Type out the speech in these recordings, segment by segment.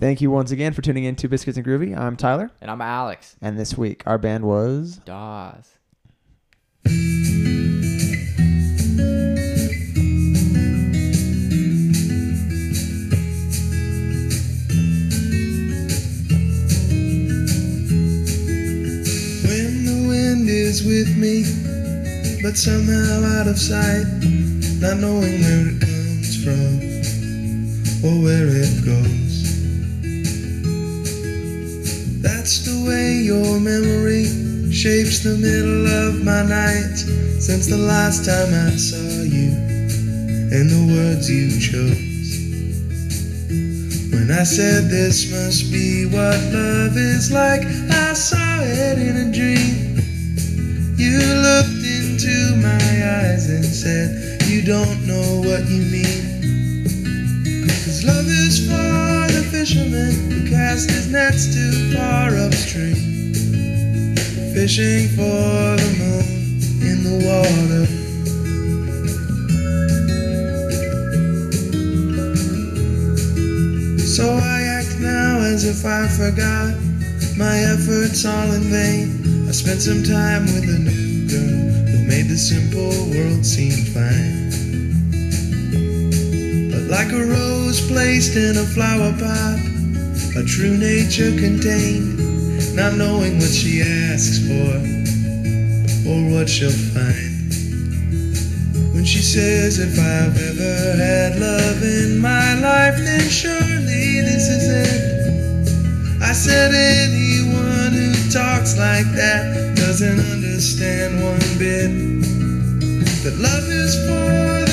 Thank you once again for tuning in to Biscuits and Groovy. I'm Tyler, And I'm Alex and this week our band was Dawes. When the wind is with me, but somehow out of sight, not knowing where it comes from or where it goes. That's the way your memory shapes the middle of my nights since the last time I saw you and the words you chose. When I said this must be what love is like, I saw it in a dream. You looked into my eyes and said, You don't know what you mean. Cause love is the fisherman who cast his nets too far upstream. Fishing for the moon in the water. So I act now as if I forgot my efforts all in vain. I spent some time with a new girl who made the simple world seem fine. Like a rose placed in a flower pot, a true nature contained, not knowing what she asks for or what she'll find. When she says if I've ever had love in my life, then surely this is it. I said anyone who talks like that doesn't understand one bit. That love is for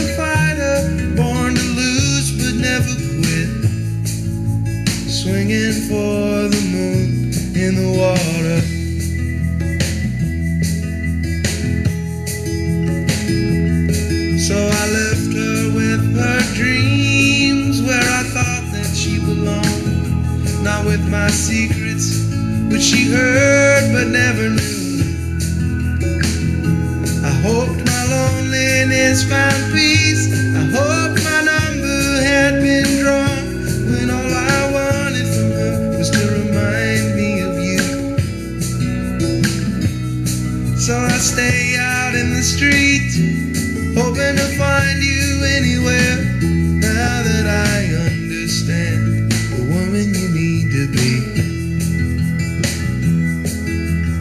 Swinging for the moon in the water. So I left her with her dreams where I thought that she belonged. Not with my secrets, which she heard but never knew. I hoped my loneliness found peace. Hoping to find you anywhere. Now that I understand the woman you need to be,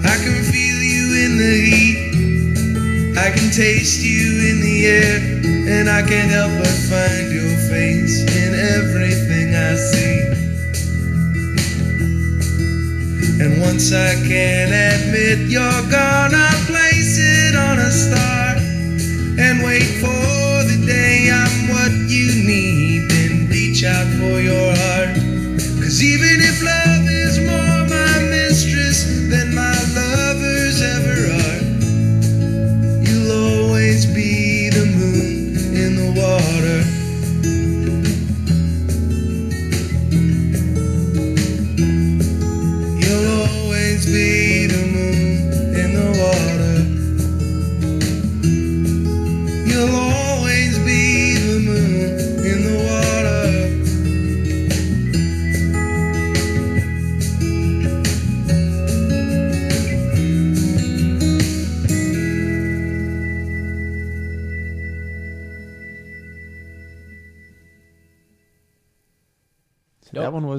I can feel you in the heat, I can taste you in the air, and I can't help but find your face in everything I see. And once I can admit you're I'll place it on a star and wait for the day I'm what you need. Then reach out for your heart. Cause even if love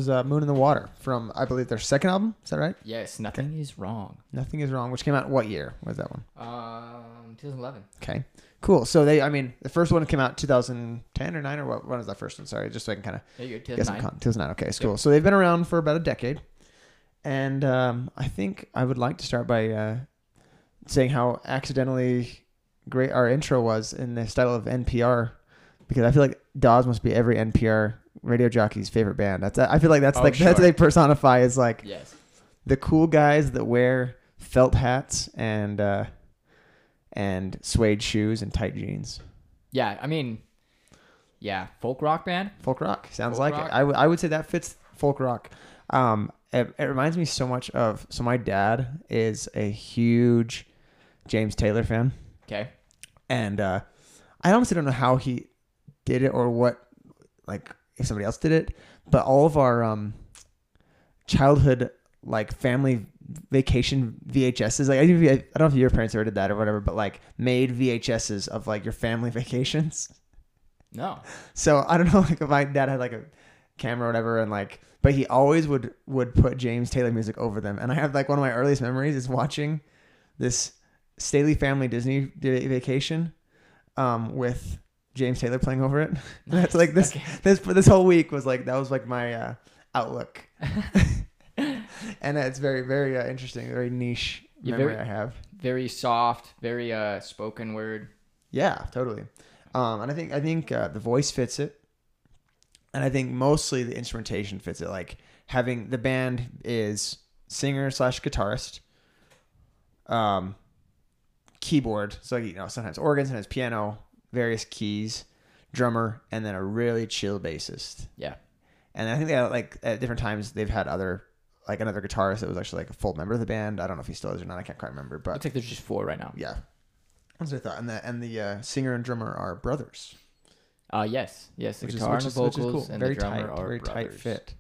was uh, Moon in the Water from I believe their second album. Is that right? Yes, nothing is wrong. Nothing is wrong, which came out what year? Was that one? Um, 2011. Okay, cool. So they, I mean, the first one came out 2010 or nine or what? When was that first one? Sorry, just so I can kind of yeah, you go, Guess I'm 2009. con- 2009. Okay, so cool. So they've been around for about a decade, and um, I think I would like to start by uh, saying how accidentally great our intro was in the style of NPR, because I feel like Dawes must be every NPR radio jockey's favorite band. That's I feel like that's Oh, like that's what they personify is like Yes. the cool guys that wear felt hats and uh, and suede shoes and tight jeans. Yeah, I mean, yeah, folk rock band. Folk rock sounds Folk like rock. it. I, w- I would say that fits folk rock. Um, it, it reminds me so much of. So my dad is a huge James Taylor fan, Okay. and uh, I honestly don't know how he did it or what, like if somebody else did it. But all of our um, childhood like family vacation VHSs. Like I, don't know if I don't know if your parents ever did that or whatever, but like made VHSs of like your family vacations. No. So I don't know, like if my dad had like a camera or whatever, and like, but he always would would put James Taylor music over them. And I have like one of my earliest memories is watching this Staley family Disney vacation um, with James Taylor playing over it. That's like this Okay. this this whole week was like that was like my uh, outlook. and it's very very uh, interesting, very niche Yeah, memory very- I have. Very soft, very uh spoken word. Yeah, totally. Um, and I think I think uh, the voice fits it, and I think mostly the instrumentation fits it. Like having the band is singer slash guitarist, um, keyboard. So you know sometimes organs, sometimes piano, various keys, drummer, and then a really chill bassist. Yeah. And I think they had, like at different times they've had other like another guitarist that was actually like a full member of the band. I don't know if he still is or not. I can't quite remember, but Looks like there's just four right now. yeah. That's what I thought. And the and the uh, singer and drummer are brothers, Uh yes. Yes, the which is guitar which and the which is vocals cool. and very the drummer tight, are very tight brothers, fit.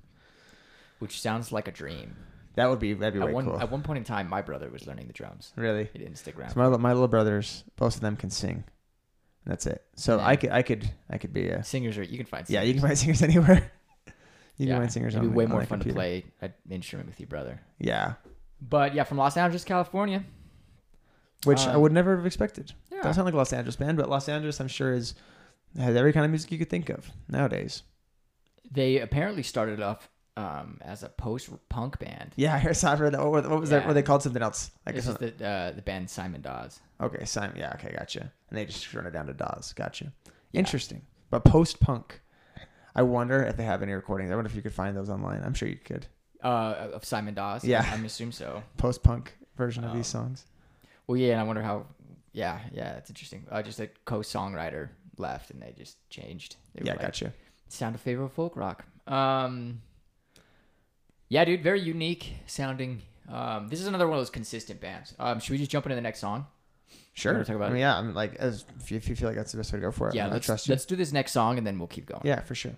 Which sounds like a dream. That would be that'd be At one cool. at one point in time my brother was learning the drums. really. He didn't stick around. So my my little brothers, both of them can sing. That's it. So Yeah. I could I could I could be a Singers are you can find yeah. singers. You can find singers anywhere. You yeah. can find singers. It'd be the- way on more fun to play an instrument with your brother. Yeah, But yeah, from Los Angeles, California. which I Um, would never have expected. Yeah. Doesn't sound like a Los Angeles band, but Los Angeles, I'm sure, is has every kind of music you could think of nowadays. They apparently started off um, as a post-punk band. Yeah, I for that. What, was- what was that? Yeah. What they called something else? Like this some- is the uh, the band Simon Dawes. okay, Simon. Yeah, okay, gotcha. And they just turned it down to Dawes. Gotcha. Yeah. Interesting. But post punk, I wonder if they have any recordings. I wonder if you could find those online. I'm sure you could. Uh, of Simon Dawes. Yeah. I'm assume so. Post punk version of these Um, songs. Well, yeah, and I wonder how. Yeah, yeah, it's interesting. Uh, just a co-songwriter left, and they just changed. They were Yeah, like, gotcha. Sound of favorite folk rock. Um, yeah, dude, very unique sounding. Um, this is another one of those consistent bands. Um, should we just jump into the next song? Sure. talk about I mean, it? yeah, I'm like, as if you, if you feel like that's the best way to go for it, yeah, I let's trust you. let's do this next song, and then we'll keep going. Yeah, for sure.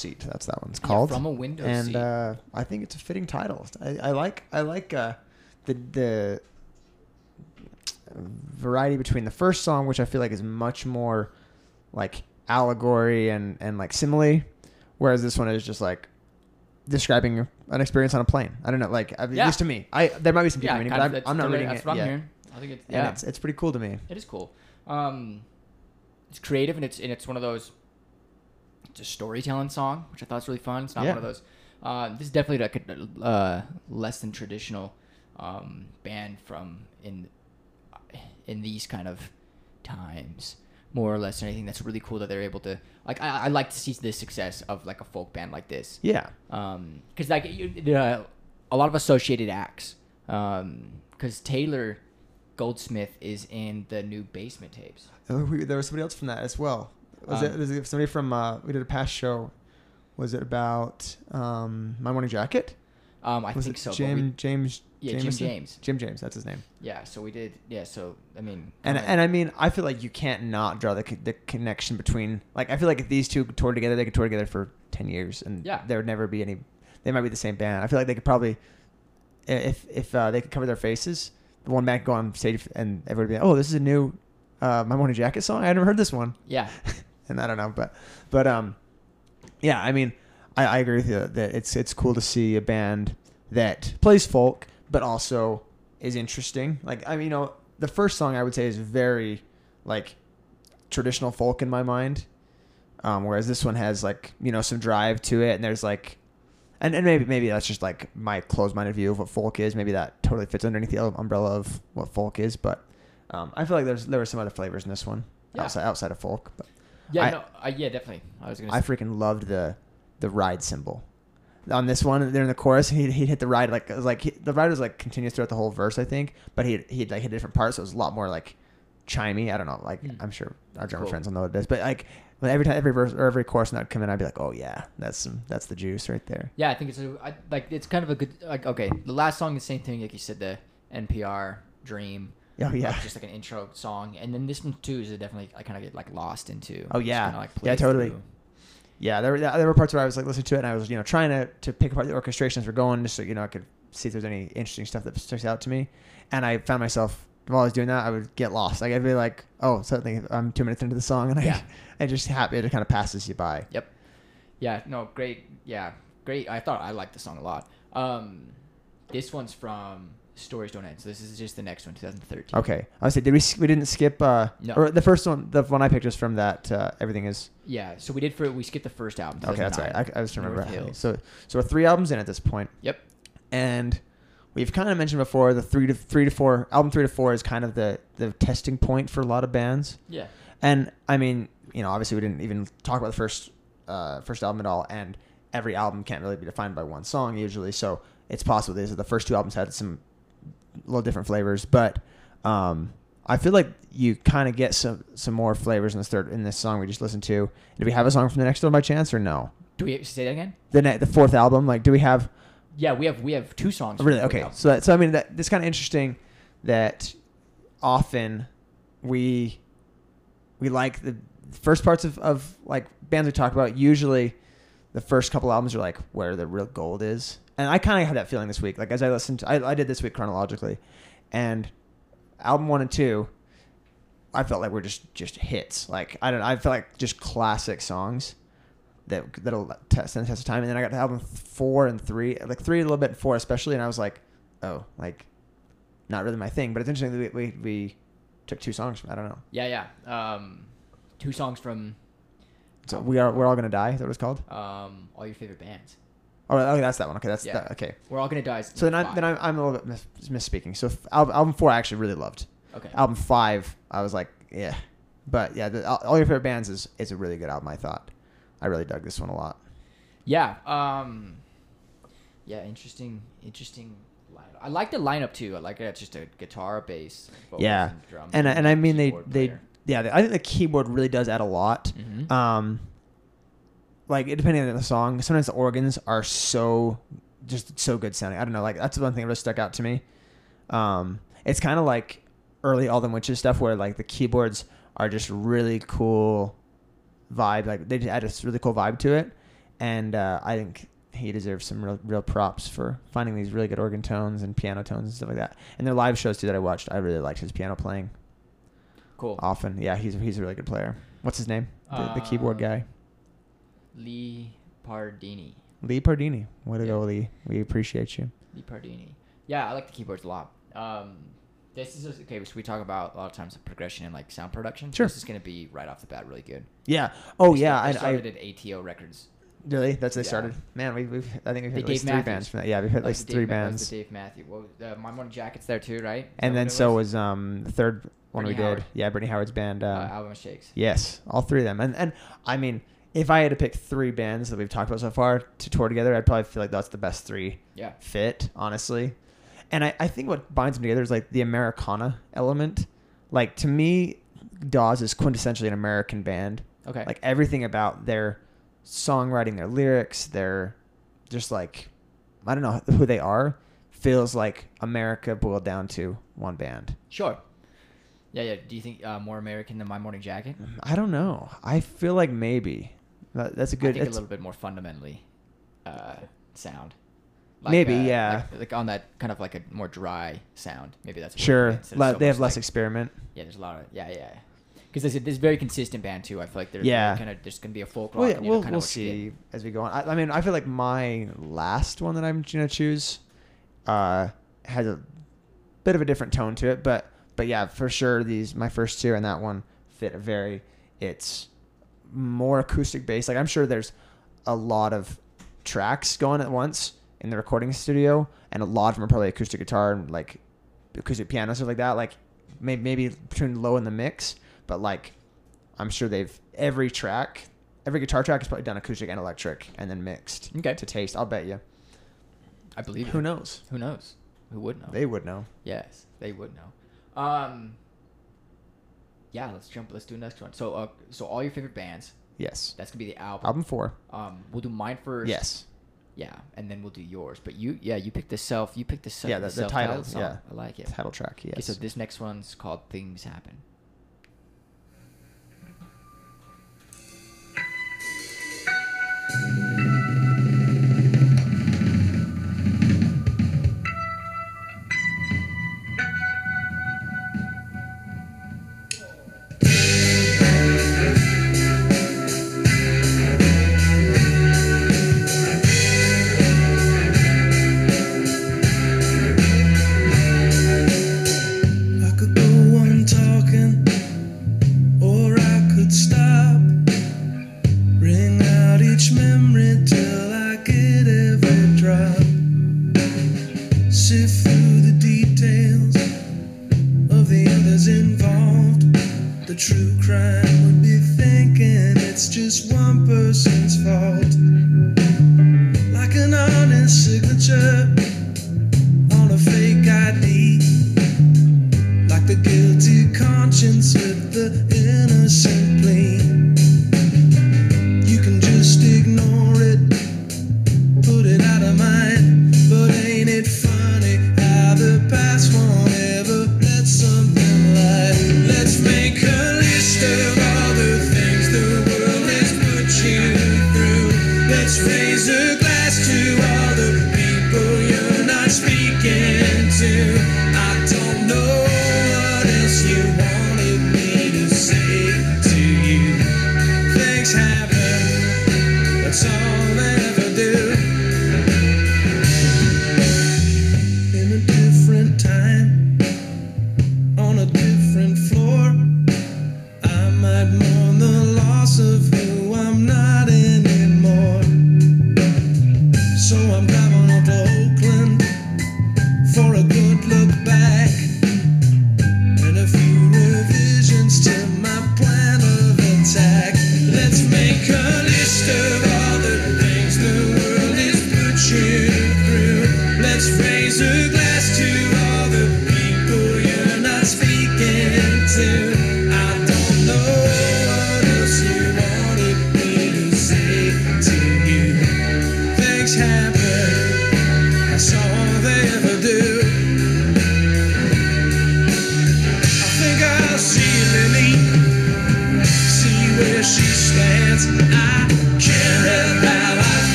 Seat. That's that one's called. From a Window and Seat. uh, I think it's a fitting title. I, I like I like uh, the the variety between the first song, which I feel like is much more like allegory and and like simile, whereas this one is just like describing an experience on a plane. I don't know, like at Yeah. least to me. I there might be some meaning, kind but of, I'm, that's I'm not the- reading that's it what I'm yet. hearing. I think it's And yeah, it's it's pretty cool to me. it is cool. Um, it's creative and it's and it's one of those. It's a storytelling song, which I thought was really fun. It's not Yeah. one of those. Uh, this is definitely like a uh, less than traditional um, band from in in these kind of times, more or less. I that's really cool that they're able to like. I, I like to see the success of like a folk band like this. Yeah. Um, because like you, uh, a lot of associated acts. Um, because Taylor Goldsmith is in the new Basement tapes. Oh, we, there was somebody else from that as well. Was Um, it, was it somebody from? Uh, we did a past show. Was it about um, my morning jacket? Um, I was think it so. Jim we- James? yeah, Jim James. Jim James. That's his name. Yeah, so we did. Yeah, so I mean, And kinda- and I mean, I feel like you can't not draw the the connection between. Like, I feel like if these two toured together, they could tour together for ten years, and Yeah. there would never be any. They might be the same band. I feel like they could probably, if if uh, they could cover their faces, the one band could go on stage and everybody would be like, oh, this is a new, uh, my morning jacket song. I never heard this one. yeah, and I don't know, but but um, yeah, I mean, I, I agree with you that it's it's cool to see a band that plays folk but also is interesting. Like I mean, you know, the first song I would say is very like traditional folk in my mind, um, whereas this one has like you know some drive to it, and there's like. And, and maybe maybe that's just like my closed-minded view of what folk is. Maybe that totally fits underneath the umbrella of what folk is. But um, I feel like there's there were some other flavors in this one Yeah. outside outside of folk. But yeah, I- no, I, yeah, definitely. I was gonna. I say, freaking loved the the ride cymbal. On this one, they're in the chorus. He'd, he'd hit the ride like it was like he, the ride was like continuous throughout the whole verse, I think. But he he'd like hit a different parts, so it was a lot more like chimey. I don't know, like Mm. I'm sure our German Cool. friends will know what it is. But like when every time every verse or every chorus would come in, I'd be like, oh yeah, that's some that's the juice right there. yeah, I think it's a, I, like it's kind of a good like okay. The last song the same thing like you said the NPR Dream. Oh yeah, like, just like an intro song, and then this one too is definitely I kind of get like lost into. Oh, yeah. kinda, like, Yeah, totally. through. yeah. There were there were parts where I was like listening to it, and I was you know trying to to pick apart the orchestrations we're going, just so you know I could see if there's any interesting stuff that sticks out to me. And I found myself while I was doing that, I would get lost. Like I'd be like, oh, suddenly I'm two minutes into the song, and I, Yeah. I just happy it kind of passes you by. Yep. Yeah. No. Great. Yeah. Great. I thought I liked the song a lot. Um, this one's from Stories Don't End. So this is just the next one, 2013. Okay, I was say, did we we didn't skip? Uh, No. Or the first one, the one I picked was from that. Uh, Everything is Yeah. So we did for we skipped the first album. okay. That's right. I, I just remember. Hills. So so we're three albums in at this point. Yep. and we've kind of mentioned before the three to three to four album three to four is kind of the the testing point for a lot of bands Yeah. and i mean you know obviously we didn't even talk about the first uh, first album at all and every album can't really be defined by one song usually so it's possible that the first two albums had some little different flavors but um I feel like you kind of get some some more flavors in this third in this song we just listened to. Do we have a song from the next one by chance or no? Do we say that again? The ne- the fourth album, like, do we have Yeah, we have we have two songs. Oh, really? Okay. album. So, that, so I mean, that it's kind of interesting that often we we like the first parts of, of like bands we talk about. Usually, the first couple albums are like where the real gold is, and I kind of had that feeling this week. Like as I listened, to, I, I did this week chronologically, and album one and two, I felt like were just just hits. Like I don't, I felt like just classic songs that that'll test stand the test of time. And then I got to album four and three, like three a little bit, four especially, and I was like, oh, like not really my thing. But it's interesting that we we, we took two songs from. I don't know. Yeah, yeah. Um, two songs from So we are we're all gonna die. Is that what it's called? um all your favorite bands. Oh, okay, that's that one. Okay, that's Yeah. that. Okay. We're all gonna die. is So then I then five. I'm, I'm a little bit mis- misspeaking. So f- album, album four I actually really loved. okay. Album five I was like, yeah, but yeah, the, all all your favorite bands is is a really good album. I thought. I really dug this one a lot. Yeah. Um. Yeah. Interesting. Interesting. Lineup. I like the lineup too. I like it. It's just a guitar, bass, vocals, Yeah. and drums. and and I mean they keyboard they player. yeah I think the keyboard really does add a lot. Mhm. Um, like depending on the song, sometimes the organs are so just so good sounding. I don't know, like that's the one thing that really stuck out to me. Um, it's kind of like early All Them Witches stuff where like the keyboards are just really cool vibe. Like they just add a really cool vibe to it, and uh, I think he deserves some real real props for finding these really good organ tones and piano tones and stuff like that. And their live shows too that I watched, I really liked his piano playing Cool. often. Yeah, he's he's a really good player. What's his name? The, the keyboard Uh, guy, Lee Pardini. Lee Pardini. Way to Yeah. go, Lee. We appreciate you. Lee Pardini. Yeah, I like the keyboards a lot. Um, this is okay. So we talk about a lot of times the progression and like sound production. Sure. This is gonna be right off the bat really good. Yeah. Oh They yeah. start- they I, I started at ATO Records. really that's they Yeah. started. Man, we, we've I think we've hit at least Dave three Matthews. bands from that. Yeah, we've hit at was least three Ma- bands. the Dave Matthews. What was, uh, My Morning Jacket's there too, right? Is And then it so was um the third one we Howard. did. Yeah, Brittany Howard's band. uh, Um, Alabama Shakes. yes, all three of them. And and I mean, if I had to pick three bands that we've talked about so far to tour together, I'd probably feel like that's the best three Yeah. fit, honestly. And I, I think what binds them together is like the Americana element. Like to me, Dawes is quintessentially an American band. Okay. Like everything about their songwriting, their lyrics, their just like I don't know who they are feels like America boiled down to one band. sure. Yeah, yeah. Do you think uh, more American than My Morning Jacket? I don't know. I feel like maybe that, that's a good. I think a little bit more fundamentally uh, sound. Maybe, uh, yeah. Like, like on that kind of like a more dry sound. Maybe that's what sure. Le- so they have less like- experiment. Yeah, there's a lot of yeah, yeah. Because there's a, there's a very consistent band too. I feel like there's Yeah. kind of there's gonna be a folk rock. Well, yeah, and, you know, we'll we'll see as we go on. I, I mean, I feel like my last one that I'm gonna choose uh, has a bit of a different tone to it, but but yeah, for sure these my first two and that one fit a very. It's more acoustic bass. Like I'm sure there's a lot of tracks going at once in the recording studio, and a lot of them are probably acoustic guitar and like acoustic piano stuff like that. Like maybe maybe between low in the mix, but like I'm sure they've every track, every guitar track is probably done acoustic and electric and then mixed Okay. to taste. I'll bet you. I believe Who knows? Who knows? Who would know? They would know. Yes, they would know. Um. Yeah, let's jump. Let's do the next one. So, uh, so all your favorite bands. Yes. That's gonna be the album. Album four. Um, we'll do mine first. Yes. Yeah, and then we'll do yours. But you, yeah, you picked the self. You picked the self. Yeah, the- the self-titled title, yeah. I like it. Title track. Yes. Okay, so this next one's called "Things Happen."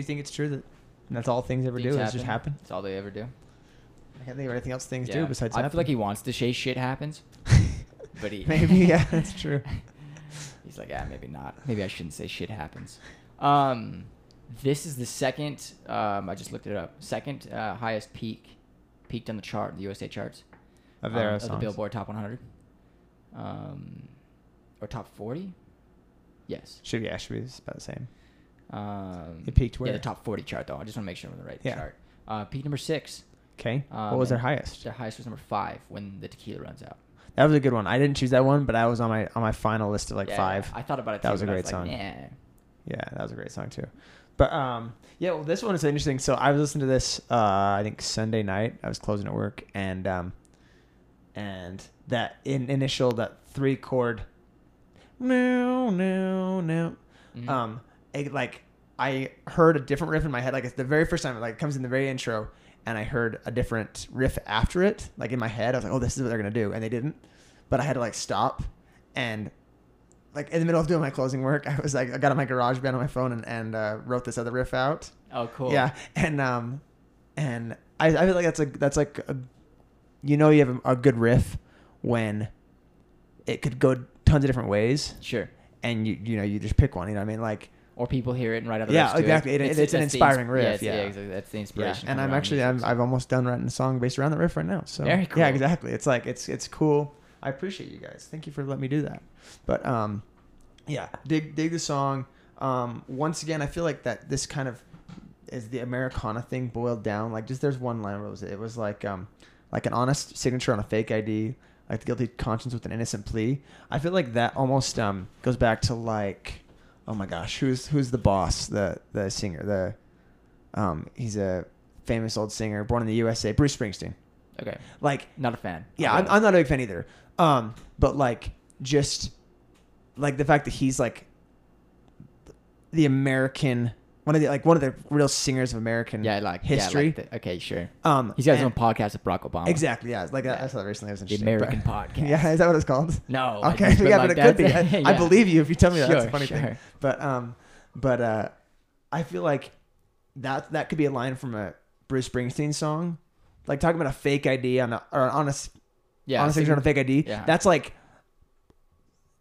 You think it's true that that's all things ever Things do? Is just happen? That's all they ever do. I can't think of anything else things do besides I happen. feel like he wants to say shit happens, but he Maybe, yeah, that's true. He's like, yeah, maybe not. Maybe I shouldn't say shit happens. Um, this is the second. Um, I just looked it up. Second uh, highest peak, peaked on the chart, the USA charts Of their um, of the. Billboard Top 100, um, or Top 40. Yes. Should be, yeah, should be about the same. Um, It peaked where? Yeah, the top 40 chart though. I just want to make sure I'm on the right Yeah. chart. Uh, peak number six. Okay. Um, what was their highest? Their highest was number five when the tequila runs out. That was a good one. I didn't choose that one, but I was on my on my final list of like Yeah, five. I thought about it. That too, was a great like, song. Nah. Yeah, that was a great song too. But um, yeah, well, this one is interesting. So I was listening to this. Uh, I think Sunday night. I was closing at work, and um, and that in initial that three chord, no, no, no, um, it, like I heard a different riff in my head. Like it's the very first time. Like it comes in the very intro, and I heard a different riff after it. Like in my head, I was like, oh, this is what they're gonna do, and they didn't. But I had to like stop and like in the middle of doing my closing work, I was like, I got on my GarageBand on my phone and, and uh, wrote this other riff out. Oh, cool. Yeah, and um, and I, I feel like that's a that's like a, you know you have a, a good riff when it could go tons of different ways, Sure. and you you know you just pick one. You know what I mean? Like Or people hear it and write other Yeah, riffs to it. exactly. It- it's an that's the inspiring riff, Yeah, it's- yeah. exactly. That's the yeah, inspiration. and I'm actually I'm, I've almost done writing a song based around that riff right now. So Very cool. yeah, exactly. It's like it's it's cool. I appreciate you guys. Thank you for letting me do that. But um, yeah, dig dig the song. Um, once again, I feel like that this kind of is the Americana thing boiled down. Like just there's one line where it was it was like um like an honest signature on a fake ID, like the guilty conscience with an innocent plea. I feel like that almost um goes back to like oh my gosh who's who's the boss the the singer the um he's a famous old singer born in the USA Bruce Springsteen. Okay. Like Not a fan. yeah, I'm, I'm not a big fan either. Um, but like just like the fact that he's like the American one of the like one of the real singers of American yeah, like history. Yeah, like the, okay, sure. um, He's got his own podcast with Barack Obama. Exactly. Yeah. Like Yeah. I saw that recently. It was The. American but- podcast. Yeah. Is that what it's called? No. Okay. yeah, like, but it could be. I, I believe you if you tell me that. That's a Sure, funny thing. But um, but uh, I feel like that that could be a line from a Bruce Springsteen song, like talking about a fake ID on a or on a Yeah. on a signature on a fake ID. Yeah. That's like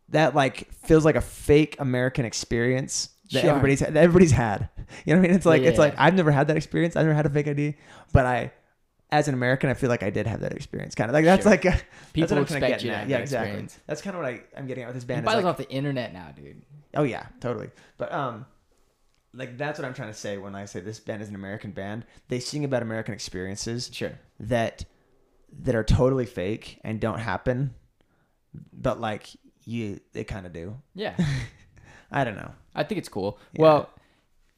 that like feels like a fake American experience that Sure. everybody's that everybody's had. You know what I mean? It's like Yeah, it's like. I've never had that experience. I've never had a fake ID, but I. As an American, I feel like I did have that experience. Kind of like that's Sure. like a, that's People what I'm expect you to have Yeah, that exactly. experience. That's kind of what I, I'm getting at with this band. buy like- off the internet now, dude. Oh yeah, totally. But um, like that's what I'm trying to say when I say this band is an American band. They sing about American experiences Sure. that that are totally fake and don't happen, but like you, they kind of do. Yeah. I don't know. I think it's cool. Yeah. Well,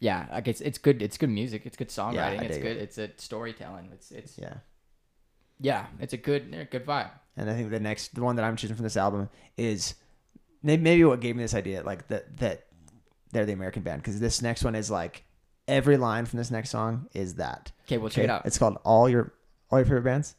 yeah, like it's it's good. It's good music. It's good songwriting. I it's good. it. It's a storytelling. It's it's yeah. Yeah. It's a good yeah, good vibe. And I think the next, the one that I'm choosing from this album is maybe what gave me this idea, like that that they're the American band, because this next one is like every line from this next song is that. Okay, we'll check it out. It's called all your all your favorite bands.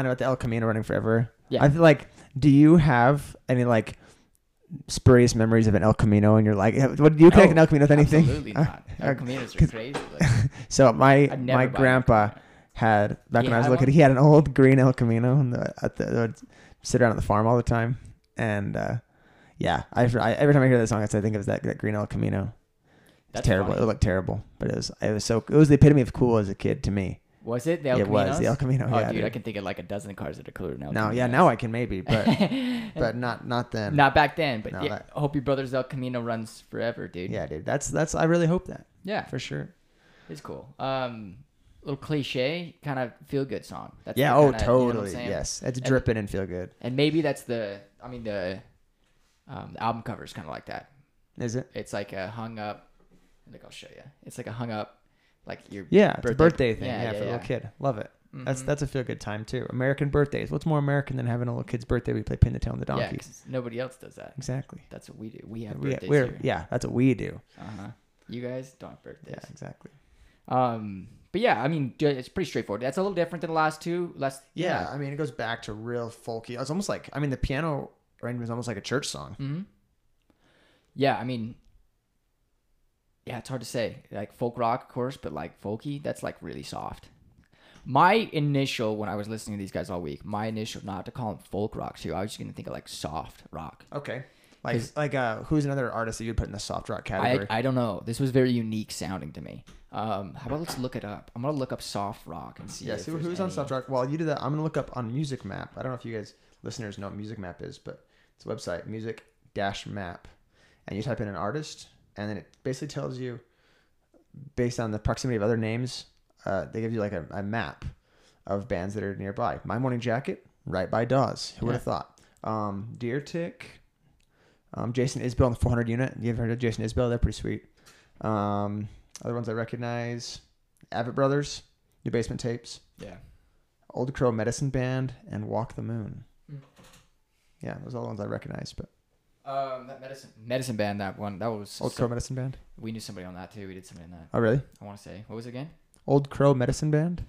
Line about the El Camino running forever. Yeah. I feel like, do you have any like spurious memories of an El Camino? And you're like, what do you connect No, an El Camino with anything? Absolutely not. Our communities are crazy. Like, So my my El grandpa had back He when I was looking, he had an old green El Camino, and the, at the would sit around at the farm all the time, and uh, yeah, I, I every time I hear that song, I think it was that, that green El Camino. It's That's terrible. funny. It looked terrible, but it was it was so it was the epitome of cool as a kid to me. Was it the El Camino? it was the El Camino. Oh, yeah, dude, dude. I can think of like a dozen cars that are cooler now. now, yeah, now I can maybe, but but not not then. Not back then, but No, yeah, that- I hope your brother's El Camino runs forever, dude. yeah, dude. That's that's. I really hope that yeah, for sure. it's cool. Um, little cliche, kind of feel good song. That's yeah. the Oh, kinda- you know what I'm totally. saying? yes, it's dripping and feel good. And maybe that's the, I mean the, um, the album cover is kind of like that. Is it? It's like a hung up. Like I'll show you. It's like a hung up, like your Yeah, it's a Birthday- birthday thing. yeah, Yeah, yeah, for a little kid. Love it. That's Mhm. that's a feel good time too. American birthdays. What's more American than having a little kid's birthday? We play pin the tail on the yeah. nobody else does that. Exactly. That's what we do. We have We, birthdays here. yeah. That's what we do. Uh huh. You guys don't have birthdays. Yeah, exactly. Um, but yeah, I mean, it's pretty straightforward. That's a little different than the last two. Less, Yeah, I mean, it goes back to real folky. It's almost like I mean, the piano arrangement is almost like a church song. hmm Yeah, I mean, yeah, it's hard to say. Like folk rock, of course, but like folky, that's like really soft. My initial when I was listening to these guys all week, my initial not to call them folk rock too. I was just gonna think of like soft rock. Okay. Like like uh, who's another artist that you'd put in the soft rock category? I, I don't know. This was very unique sounding to me. Um, how about let's look it up? I'm gonna look up soft rock and see. Yeah, see who's on Soft Rock. While you do that, I'm gonna look up on Music Map. I don't know if you guys listeners know what Music Map is, but it's a website, Music Dash Map, and you type in an artist, and then it basically tells you, based on the proximity of other names, uh, they give you like a, a map of bands that are nearby. My Morning Jacket, right by Dawes. Who would have thought? Um, Deer Tick, um, Jason Isbell on the 400 unit. You ever heard of Jason Isbell? They're pretty sweet. Um, other ones I recognize, Avett Brothers, New Basement Tapes. Yeah. Old Crow Medicine Band and Walk the Moon. Mm. Yeah, those are all the ones I recognize. But Um, that medicine medicine band. That one. That was. Old so- Crow Medicine Band. we knew somebody on that too. We did something in that. Oh, really? I want to say. What was it again? Old Crow Medicine Band.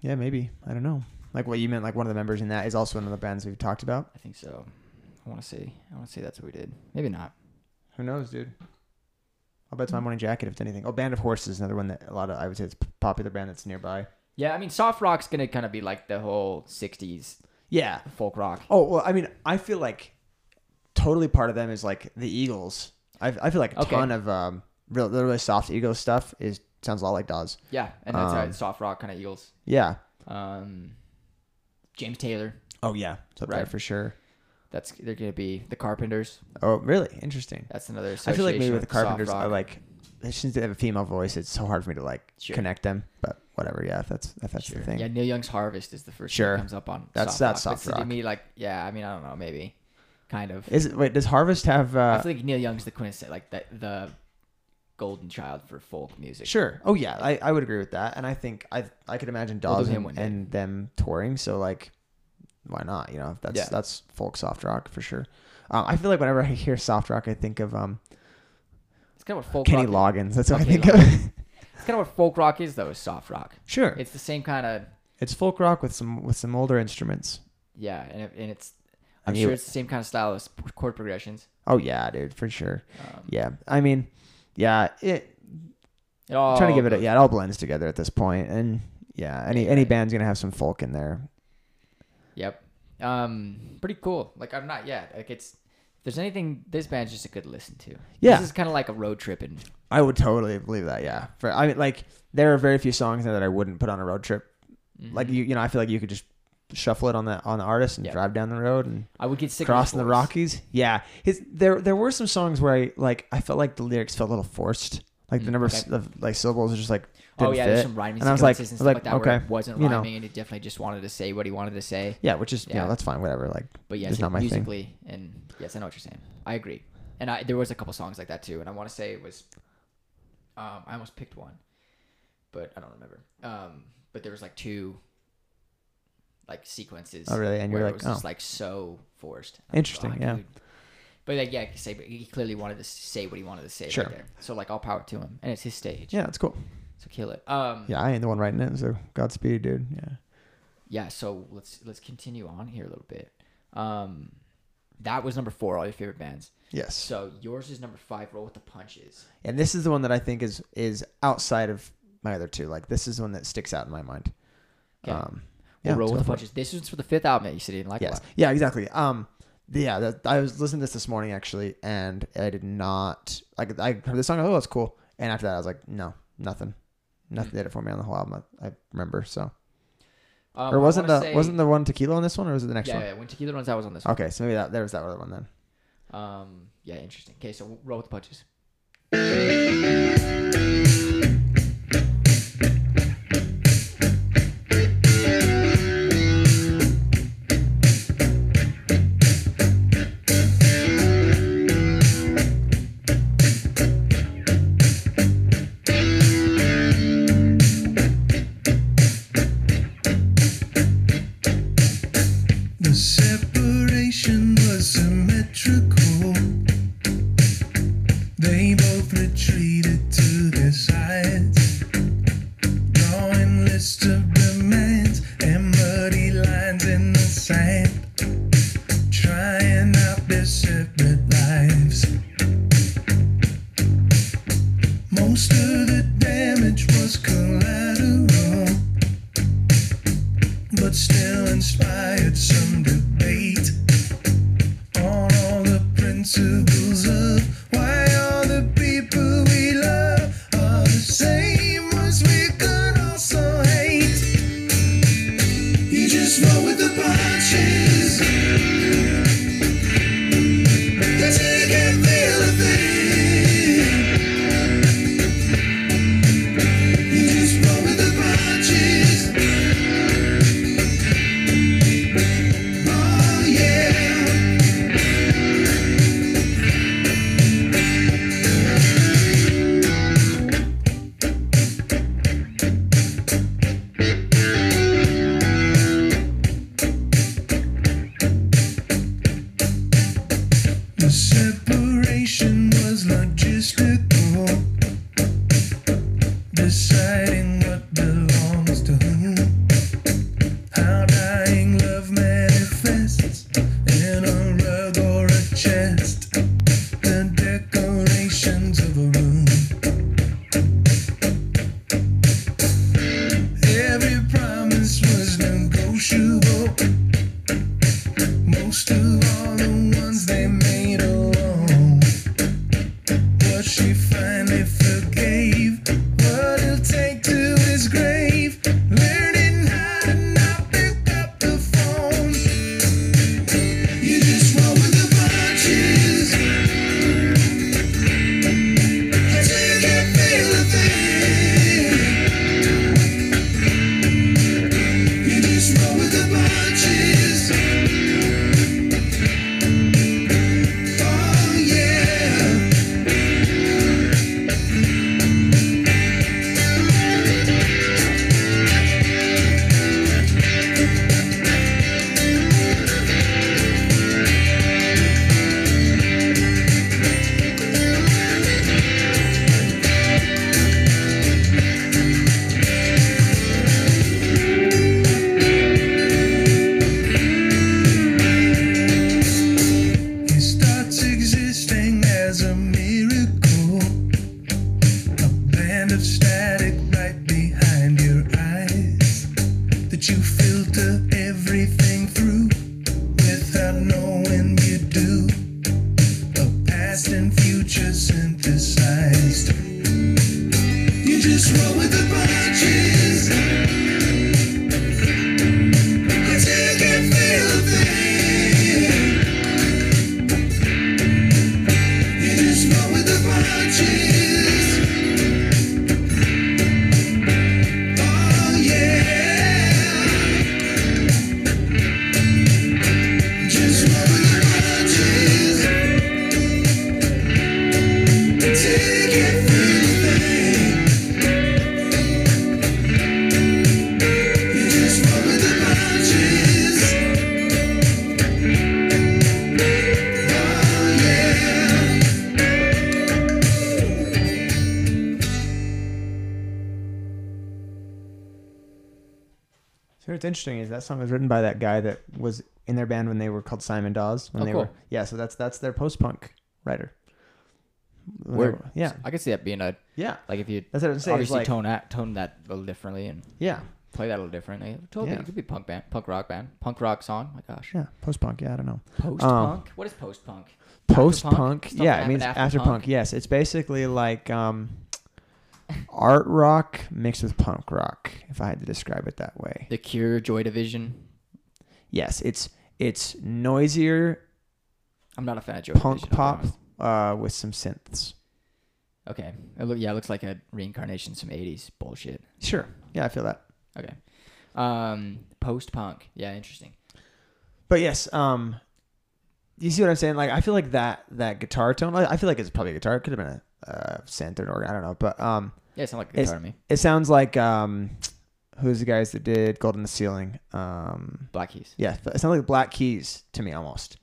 Yeah, maybe. I don't know. Like what you meant. Like one of the members in that is also one of the bands we've talked about. I think so. I want to say. I want to say that's what we did. Maybe not. Who knows, dude? I'll bet it's My Morning Jacket if it's anything. Oh, Band of Horses, another one that a lot of I would say it's a popular band that's nearby. Yeah, I mean, soft rock's gonna kind of be like the whole '60s Yeah. folk rock. Oh well, I mean, I feel like totally part of them is like the Eagles. I I feel like a Okay. ton of um real really soft Eagles stuff is sounds a lot like Dawes. Yeah, and that's Um, uh, soft rock kind of Eagles. Yeah. Um, James Taylor. Oh yeah, it's up there Right. for sure. That's they're gonna be the Carpenters. Oh really? Interesting. That's another. I feel like maybe with the soft Carpenters, I like since they have a female voice, it's so hard for me to like Sure. connect them. But whatever, yeah, if that's if that's Sure. the thing. Yeah, Neil Young's Harvest is the first thing Sure. that comes up on. That's- soft that's rock. soft But to rock. me, like, yeah, I mean, I don't know, maybe, kind of. Is it wait? Does Harvest have? I uh feel like Neil Young's the quintessence, like the the golden child for folk music. Sure. Oh yeah, I, I would agree with that, and I think I I could imagine We'll Dawes him and, and them touring. So like, why not? You know, that's Yeah. that's folk soft rock for sure. Um, I feel like whenever I hear soft rock, I think of um It's kind of folk Kenny rock. Loggins. That's what I Okay, think of. It's kind of what folk rock is, though. Is soft rock. sure, it's, the same kind of it's folk rock with some with some older instruments. yeah, and, it, and it's. I I'm mean, sure it's the same kind of style as chord progressions. Oh yeah, dude, for sure. Um, Yeah, I mean, yeah, it it all trying to give it a, yeah, it all blends together at this point, and yeah, any any band's gonna have some folk in there. Yep. Um, pretty cool. Like I'm not yet. Like it's. There's anything, this band's just a good listen to. Yeah. This is kind of like a road trip, and I would totally believe that. Yeah, for I mean, like there are very few songs that I wouldn't put on a road trip. Like you, you know, I feel like you could just shuffle it on the on the artist and Yeah. drive down the road and I would get sick crossing the. Rockies. Yeah, his there there were some songs where I like I felt like the lyrics felt a little forced. Like the Mm, number okay. of, of like syllables are just like Oh yeah, fit. there's some rhyming And I was like- sequences and I stuff was like, like, that okay, wasn't you know. rhyming, and he definitely just wanted to say what he wanted to say. yeah, which is you Yeah. know that's fine, whatever. Like But yes, Just not my thing. musically, and yes, I know what you're saying. I agree. And I, there was a couple songs like that too, and I want to say it was. Um, I almost picked one, but I don't remember. Um, but there was like two. Like sequences. Oh, really? And you're like, it was just oh. like so forced. I'm Interesting, like, yeah. dude. But like, yeah, say, but he clearly wanted to say what he wanted to say Sure. right there. So like, all power to him, and it's his stage. yeah, that's cool. So kill it. Um. Yeah, I ain't the one writing it, so Godspeed, dude. Yeah. yeah so let's let's continue on here a little bit um that was number four all your favorite bands Yes. so yours is number five roll with the punches And this is the one that I think is is outside of my other two. Like this is the one that sticks out in my mind. Okay. Um, yeah, yeah, roll with the punches this was for the fifth album that you said you didn't like Yes. Yeah, exactly. Um, yeah, that, I was listening to this this morning actually, and I did not like. I heard the song. Oh, it's cool. And after that, I was like, no, nothing, nothing did it for me on the whole album. I, I remember. So, um, or wasn't the say- wasn't the one tequila on this one, or was it the next yeah, one? yeah when tequila runs out was on this one Okay, so maybe that there was that other one then. um yeah interesting okay so roll with the punches interesting is that song was written by that guy that was in their band when they were called Simon Dawes. When Oh, they cool. were yeah, so that's that's their post punk writer. When Word. were- Yeah, I could see that being a yeah. like if you That's what I'm saying. Obviously like, tone that tone that a little differently and yeah, play that a little differently. Totally, Yeah. it could be punk band, punk rock band, punk rock song. My gosh, yeah. Post punk. Yeah, I don't know. post Um, punk. What is post punk? Post punk? Yeah, it means after punk? Yes, it's basically like um, art rock mixed with punk rock. If I had to describe it that way. The Cure, Joy Division. Yes, it's it's noisier I'm not a fan of Joy punk Division. Pop uh, with some synths. Okay, it look, yeah, it looks like a reincarnation some '80s bullshit. Sure. Yeah, I feel that. Okay, um, post punk. Yeah, interesting. But yes, um, you see what I'm saying? Like, I feel like that that guitar tone. I I feel like it's probably a guitar. It could have been a uh, synth or an organ. I don't know. But um, Yeah, it sounds like a guitar to me. it sounds like um, who's the guys that did Gold in the Ceiling? Um, Black Keys. yeah, it sounds like Black Keys to me almost.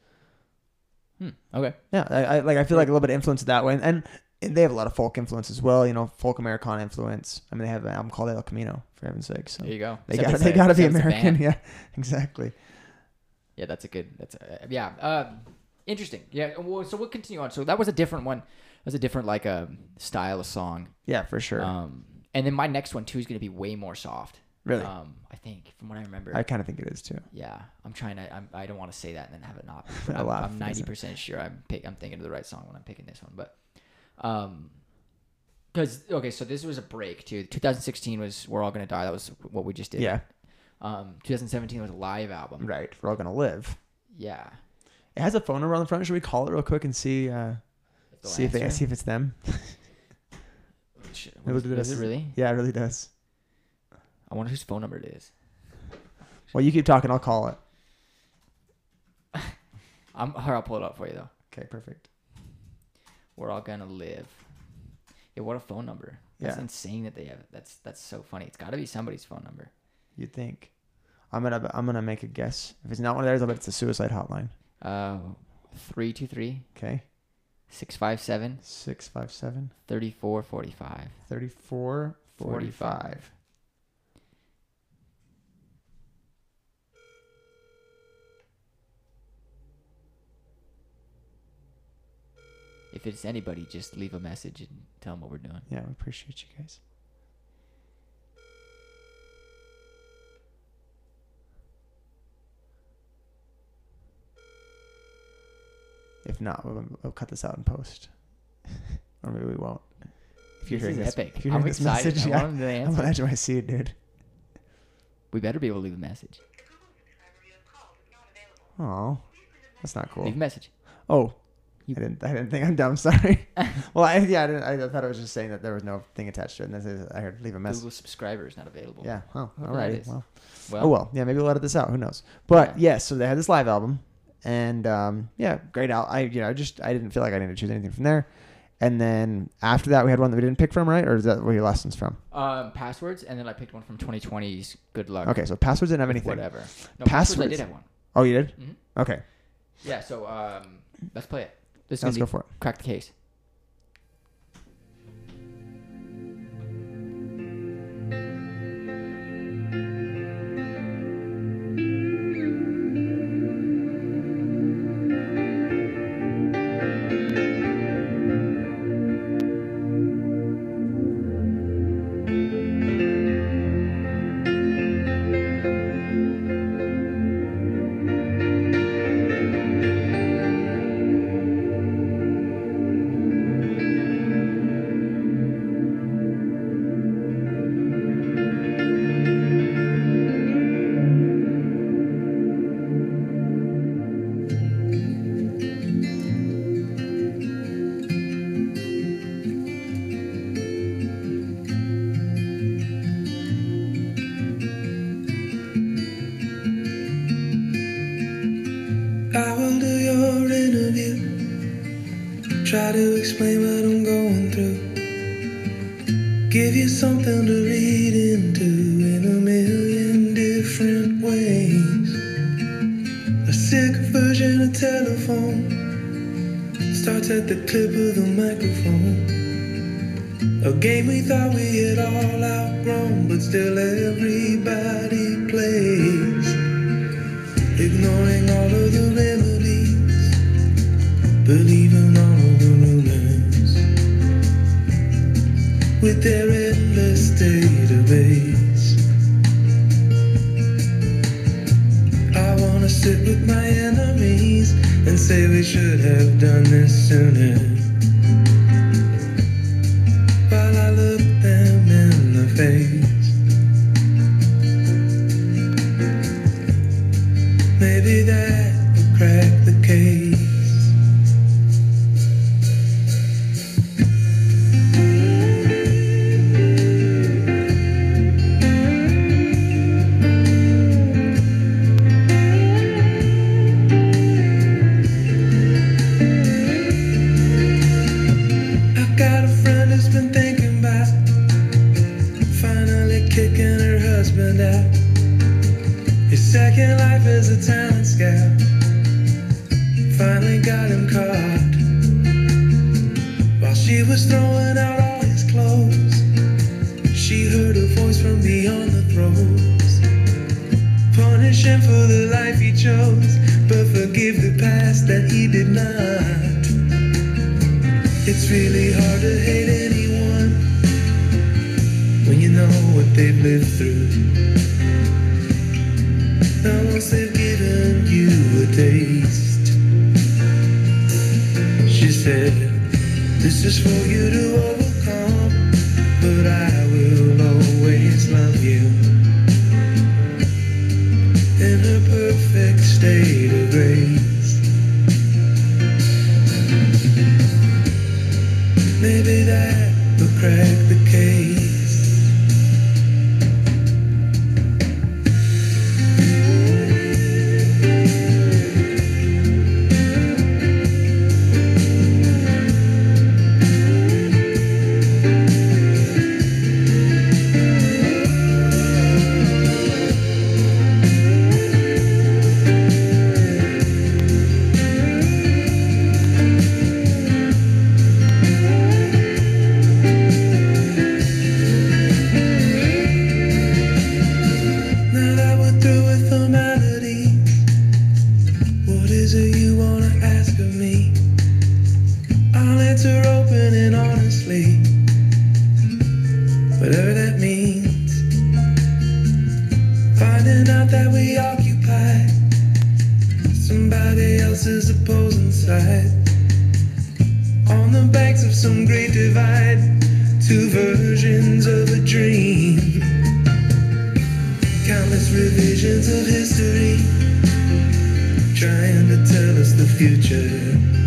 Hmm. Okay. Yeah, I, I like. I feel like a little bit of influence that way, and, and they have a lot of folk influence as well. You know, folk Americana influence. I mean, they have an album called El Camino for heaven's sake. So There you go. they got they got to be except it's a American. Yeah, exactly. Yeah, that's a good. That's a, yeah. Um, interesting. Yeah. Well, so we'll continue on. So that was a different one. That was a different like a style of song. Yeah, for sure. Um, and then my next one too is going to be way more soft. really, Um, I think from what I remember. I kind of think it is too. yeah, I'm trying to. I'm, I don't want to say that and then have it not. be, but A I'm, laugh, I'm isn't 90 percent sure I'm pick, I'm thinking of the right song when I'm picking this one. But, um, because okay, so this was a break too. 2016 was "We're All Gonna Die." That was what we just did. Yeah, Um, 2017 was a live album. Right. We're all gonna live. Yeah. It has a phone number on the front. Should we call it real quick and see uh, see if they see if it's them? Shit, It was- would- Does it really? Yeah, it really does. I wonder whose phone number it is. Well, you keep talking. I'll call it. I'm, here, I'll pull it up for you though. Okay, perfect. We're all gonna live. Yeah, what a phone number. That's Yeah. insane that they have. That's that's so funny. It's got to be somebody's phone number. You'd think. I'm gonna I'm gonna make a guess. If it's not one of theirs, I'll bet it's a suicide hotline. Uh, three two three Okay. six five seven Six five seven thirty four forty five. thirty four forty 45. five. If it's anybody, just leave a message and tell them what we're doing. Yeah, we appreciate you guys. If not, we'll, we'll cut this out in post, or maybe we won't. If you're This hearing is this, epic. if you're I'm hearing this excited. message, I yeah, want them to I'm answer. on edge of my seat, dude. We better be able to leave a message. Oh, that's not cool. Leave a message. Oh, You- I didn't. I didn't think I'm dumb. Sorry. well, I yeah, I, didn't, I thought I was just saying that there was no thing attached to it. And this is, I heard leave a message. Google subscriber is not available. Yeah. Oh, alrighty. is. Well, Well, oh well. Yeah, maybe we'll edit this out. Who knows? But Yeah. yes, so they had this live album, and um, yeah, great out. I you know I just I didn't feel like I needed to choose anything from there. And then after that, we had one that we didn't pick from, right? Or is that where your lessons from? Um, passwords, and then I picked one from 2020's Good Luck. Okay, so passwords didn't have anything. Whatever. No, passwords. I did have one. Oh, you did? Mhm. Okay, Yeah. So um, let's play it. This is let's go for it. crack the case. Explain what I'm going through. Give you something to read into in a million different ways. A sick version of telephone starts at the clip of the microphone. A game we thought we had all outgrown, but still everybody Him for the life he chose, but forgive the past that he did not. It's really hard to hate anyone when you know what they've lived through. Now once they've given you a taste, she said, This is for you to overcome, but I future.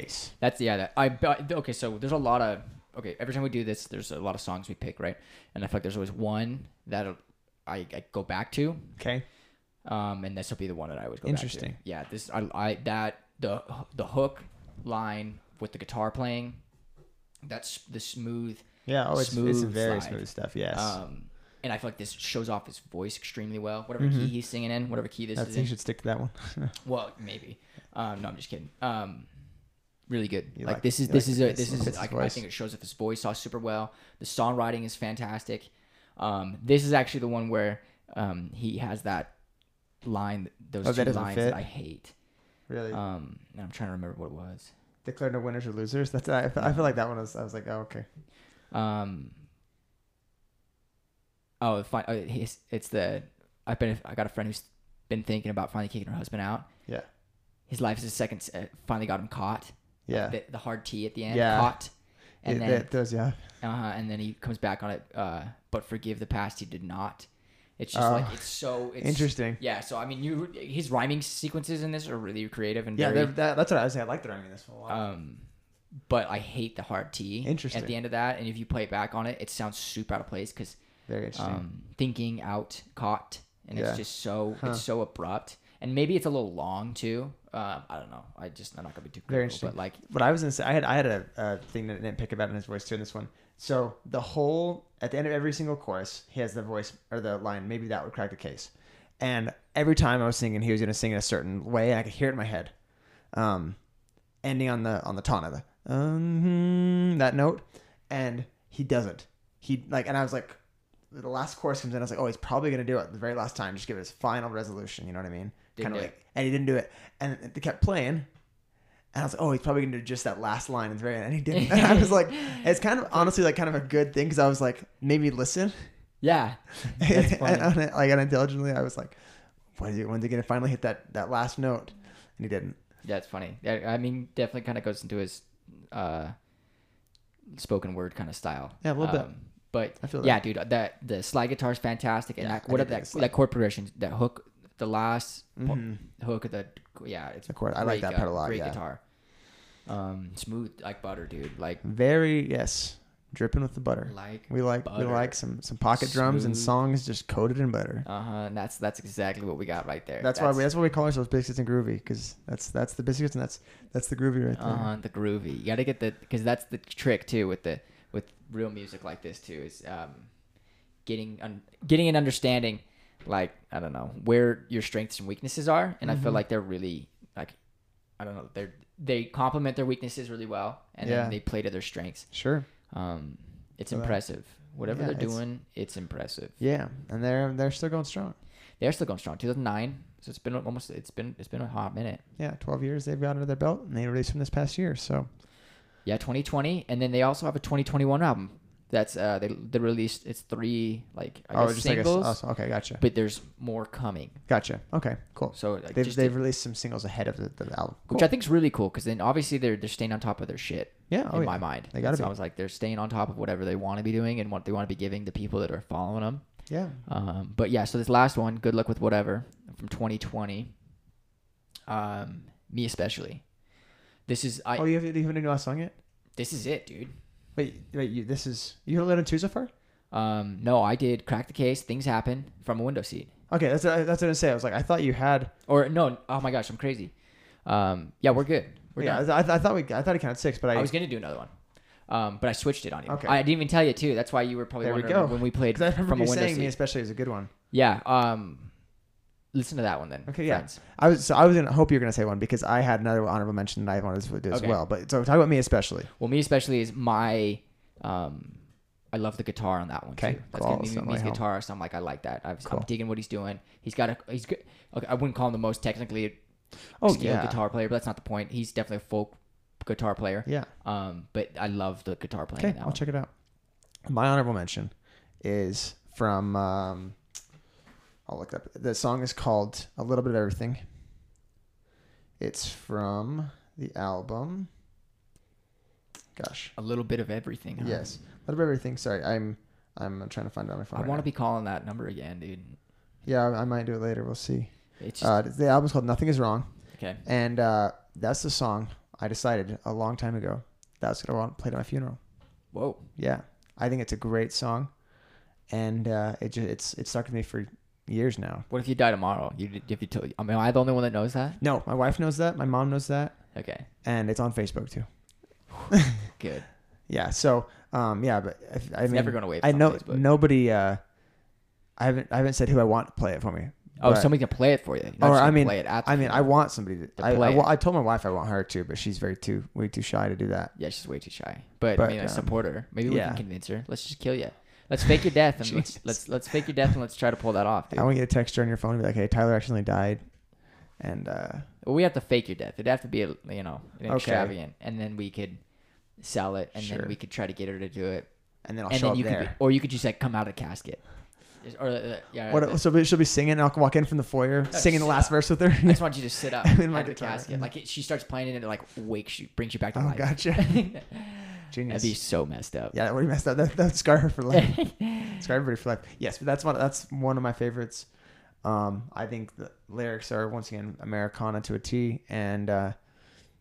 Case. That's yeah. That I but- okay. So there's a lot of okay. Every time we do this, there's a lot of songs we pick, right? And I feel like there's always one that I, I go back to, Okay. um, and this will be the one that I always go Interesting. back to. Yeah, this I, I that the the hook line with the guitar playing, that's the smooth. Yeah. Oh, it's, it's Smooth very slide. smooth stuff. Yes. Um, and I feel like this shows off his voice extremely well. Whatever key he's singing in, whatever key this Mm-hmm. That's is you in. should stick to that one. Well, maybe. Um, no, I'm just kidding. Um, really good. You like, like- this is this like is a this is his like, I think it shows off his voice saw super well. The songwriting is fantastic. Um, this is actually the one where um, he has that line, those Oh, that lines fit? that I hate. really. Um, and I'm trying to remember what it was. Declare no winners or losers. That's I, feel- I feel like that one was. I was like, oh okay. Um, oh, fine. Oh, he's, it's the I've been I got a friend who's been thinking about finally kicking her husband out. Yeah. His life is a second. Uh, finally got him caught. Yeah. The, the hard T at the end. Yeah. Caught. And It- then that- those yeah. uh, and then he comes back on it. Uh, but forgive the past he did not. It's just Oh. like it's so it's, Interesting. Yeah. So I mean, you his rhyming sequences in this are really creative and Yeah, very. that, that's what I was saying. I like the rhyming in this one a lot. Um, but I hate the hard T. Interesting. At the end of that, and if you play it back on it, it sounds super out of place because Very interesting. um, thinking out caught, and Yeah. it's just so Huh. it's so abrupt, and maybe it's a little long too. Uh, I don't know. I just I'm not gonna be too Very interesting. but like What I was gonna say, I had I had a, a thing that I didn't pick about in his voice too in this one. So the whole at the end of every single chorus, he has the voice or the line. Maybe that would crack the case. And every time I was singing, he was gonna sing in a certain way, and I could hear it in my head. Um, ending on the on the tone of the um, that note, and he doesn't. He like, and I was like, the last chorus comes in. I was like, oh, he's probably gonna do it the very last time. Just give it his final resolution. You know what I mean? Kind of like, and he didn't do it. And they kept playing. And I was like, oh, he's probably gonna do just that last line at the very end, and he didn't. And I was like, it's kind of honestly like kind of a good thing because I was like, maybe listen. yeah, that's funny. and, and, like unintelligently, I was like, when is he, when's he gonna finally hit that that last note? And he didn't. Yeah, it's funny. Yeah, I mean, definitely kind of goes into his uh, spoken word kind of style. Yeah, a little bit. Um, But I feel yeah, dude, that the slide guitar is fantastic, and Yeah, that what that that chord progression, that hook, the last po- Mhm. hook of the yeah, it's The chord- I like that part a lot, Great yeah. guitar, um, smooth like butter, dude. Like Very yes, dripping with the butter. like We like butter. we like some some pocket drums and songs just coated in butter. Uh huh. And that's that's exactly what we got right there. That's, why we, that's why we call ourselves biscuits and groovy because that's that's the biscuits and that's that's the groovy right there. uh huh. The groovy. You got to get the because that's the trick too with the with real music like this too is um getting un, getting an understanding like I don't know where your strengths and weaknesses are, and I feel Mhm. like they're really like I don't know they're they complement their weaknesses really well, and Yeah. then they play to their strengths. Sure. Um, it's impressive. Whatever Yeah, they're it's- doing, it's impressive. Yeah, and they're they're still going strong. They're still going strong. 2009, So it's been almost it's been it's been a hot minute. Yeah, 12 years they've got under their belt, and they released from this past year. So Yeah, 2020, and then they also have a 2021 album. That's uh they they released it's three like I oh, guess just like a, oh, okay, gotcha, but there's more coming. gotcha. Okay, cool. So like, They've they've to- released some singles ahead of the, the album, cool. which I think is really cool because then obviously they're they're staying on top of their shit. yeah, oh in yeah. my mind, They gotta It be. sounds like they're staying on top of whatever they want to be doing and what they want to be giving the people that are following them. yeah. Um, but yeah, so this last one, good luck with whatever, from 2020. Um, me especially. This is I. oh, you haven't even know a song yet? This is it, dude. Wait, wait. You, this is you heard Leonard two so far? Um, no, I did crack the case. Things happen from a window seat. Okay, that's what, I- that's what I was say. I was like, I thought you had. Or no, oh my gosh, I'm crazy. Um, yeah, we're good. We're yeah, done. I, I, I thought we I thought he counted six, but I, I was gonna do another one. Um, but I switched it on you. Okay. I didn't even tell you too. That's why you were probably there we wondering go. when we played I remember from a window saying me especially is a good one. Yeah. Um, listen to that one then. Okay, yeah. friends. I was so I was gonna hope you're gonna say one because I had another honorable mention that I wanted to do as Okay. well. But so talk about me especially. Well, me especially is my. Um, I love the guitar on that one Okay, too. That's cool. gonna be So me as a my guitarist. I'm like, I like that. I've, Cool. I'm digging what he's doing. He's got a. He's good. Okay, I wouldn't call him the most technically Oh skilled yeah, guitar player, but that's not the point. He's definitely a folk guitar player. yeah. Um, but I love the guitar playing. Okay, that I'll one. check it out. My honorable mention is from. Um, I'll look it up. The song is called "A Little Bit of Everything." It's from the album. Gosh, A little bit of everything. huh? yes, a little bit of everything. Sorry, I'm I'm trying to find it on my phone. I right want now. to be calling that number again, dude. Yeah, I I might do it later. We'll see. It's Uh, the album's called "Nothing Is Wrong," okay. and uh, that's the song I decided a long time ago that was gonna want played at my funeral. Whoa. Yeah, I think it's a great song, and uh, it just it's it stuck with me for years now. What if you die tomorrow? You if you told, I mean, am I the only one that knows that? No, my wife knows that, my mom knows that, Okay. and it's on Facebook too. Good. Yeah, so um, yeah, but if, I It's mean, never going away. I know Facebook. nobody. Uh, I haven't I haven't said who I want to play it for me. Oh, but- somebody can play it for you. You're Or I mean, play it at I mean, I want somebody to. To I, I, play wa- it. I told my wife I want her to, but she's very too way too shy to do that. Yeah, she's way too shy. But, I But, mean, I um, support her. Maybe we yeah. can convince her. Let's just kill you. Let's fake your death and let's, let's let's fake your death and let's try to pull that off, dude. I want to text her on your phone and be like, "Hey, Tyler accidentally died," and uh, Well, we have to fake your death. It'd have to be, a, you know, an Okay. extravagant, and then we could sell it, and Sure. then we could try to get her to do it, and then I'll and show then up you could, there. be, or you could just like come out of the casket, or uh, yeah. What, so she'll be singing, and I'll walk in from the foyer, singing the last up. verse with her. I just want you to sit up In my the casket. Like it, she starts playing it, and it like wakes you, brings you back to oh, life. gotcha. That'd be so messed up. yeah, what you messed up. That that would scar her for life. scar everybody for life. Yes, but that's one. That's one of my favorites. Um, I think the lyrics are once again Americana to a T, and uh,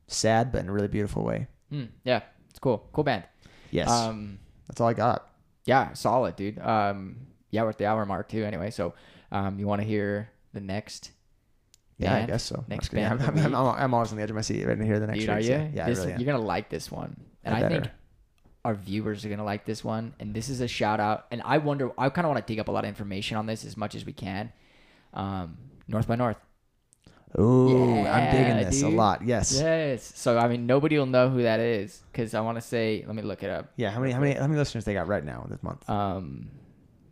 sad but in a really beautiful way. Hmm, yeah, it's cool. Cool band. Yes, Um, that's all I got. yeah, solid, dude. Um, yeah, we're at the hour mark too. Anyway, so um, you want to hear the next? Yeah, I guess so. Next That's good. Yeah, band I'm, I'm, I'm, I'm always on the edge of my seat ready to hear the next. Dude, are lyrics. you? Yeah, yeah this, really. You're gonna like this one, and I I, think. Our viewers are gonna like this one. And this is a shout out. And I wonder. I kind of want to dig up a lot of information on this as much as we can. Um, North by North. Ooh, I'm digging Yeah, this a lot. Yes. Yes. So I mean, nobody will know who that is because I want to say. Let me look it up. Yeah. How many? How many? How many listeners they got right now this month? Um,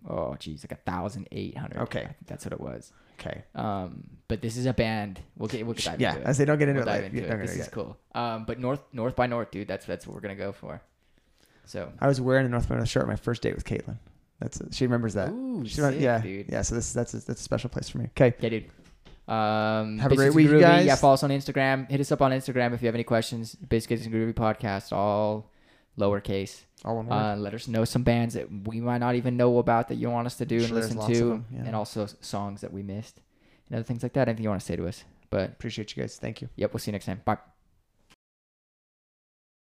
oh geez, like a thousand eight hundred. Okay. I think that's what it was. Okay. Um, but this is a band. We'll get we'll dive Yeah, into it. as they don't get into We'll it, like, into it. This is get- cool. Um, but North North by North, dude. That's that's what we're gonna go for. So. I was wearing a North Carolina shirt on my first date with Caitlin. That's she remembers that. Ooh, She sick, yeah, dude. yeah. So this that's a, that's a special place for me. Okay. Yeah, dude. Um, Have a great week, Groovy. guys. Yeah, follow us on Instagram. Hit us up on Instagram if you have any questions. Biscuits and Groovy podcast, all lowercase. All one word. Uh, let us know some bands that we might not even know about that you want us to do and Sure, listen to, them, yeah. and also songs that we missed and other things like that. Anything you want to say to us? But Appreciate you guys. Thank you. yep, we'll see you next time. Bye.